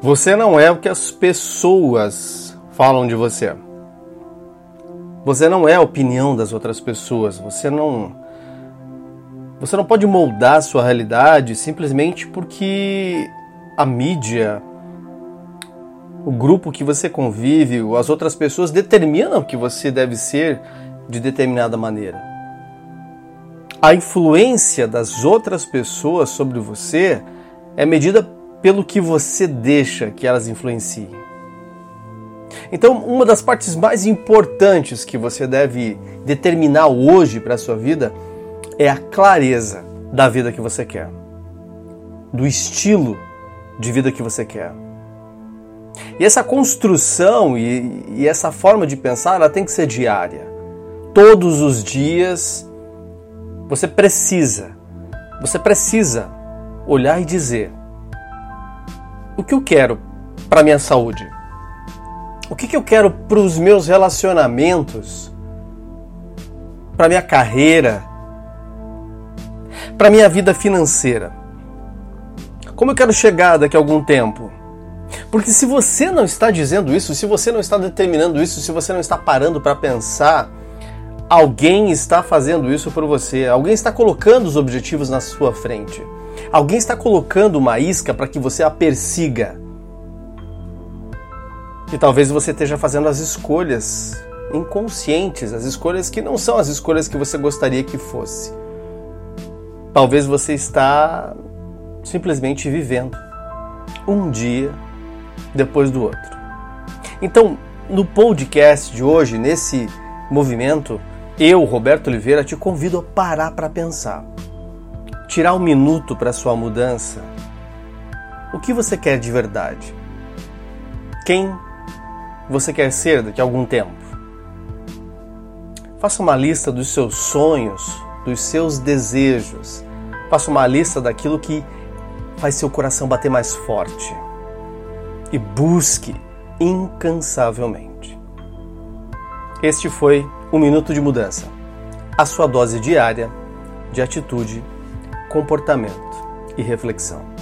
Você não é o que as pessoas falam de você. Você não é a opinião das outras pessoas. Você não você não pode moldar a sua realidade simplesmente porque a mídia, o grupo que você convive, as outras pessoas determinam que você deve ser de determinada maneira. A influência das outras pessoas sobre você é medida pelo que você deixa que elas influenciem. Então, uma das partes mais importantes que você deve determinar hoje para a sua vida é a clareza da vida que você quer, do estilo de vida que você quer. E essa construção e, e essa forma de pensar, ela tem que ser diária. Todos os dias você precisa, você precisa olhar e dizer: o que eu quero para minha saúde? O que, que eu quero para os meus relacionamentos? Para minha carreira? Para minha vida financeira? Como eu quero chegar daqui a algum tempo? Porque se você não está dizendo isso, se você não está determinando isso, se você não está parando para pensar, alguém está fazendo isso por você, alguém está colocando os objetivos na sua frente. Alguém está colocando uma isca para que você a persiga. E talvez você esteja fazendo as escolhas inconscientes, as escolhas que não são as escolhas que você gostaria que fosse. Talvez você está simplesmente vivendo um dia depois do outro. Então, no podcast de hoje, nesse movimento, eu, Roberto Oliveira, te convido a parar para pensar tirar um minuto para sua mudança, o que você quer de verdade? Quem você quer ser daqui a algum tempo? Faça uma lista dos seus sonhos, dos seus desejos. Faça uma lista daquilo que faz seu coração bater mais forte. E busque incansavelmente. Este foi o Minuto de Mudança, a sua dose diária de atitude comportamento e reflexão.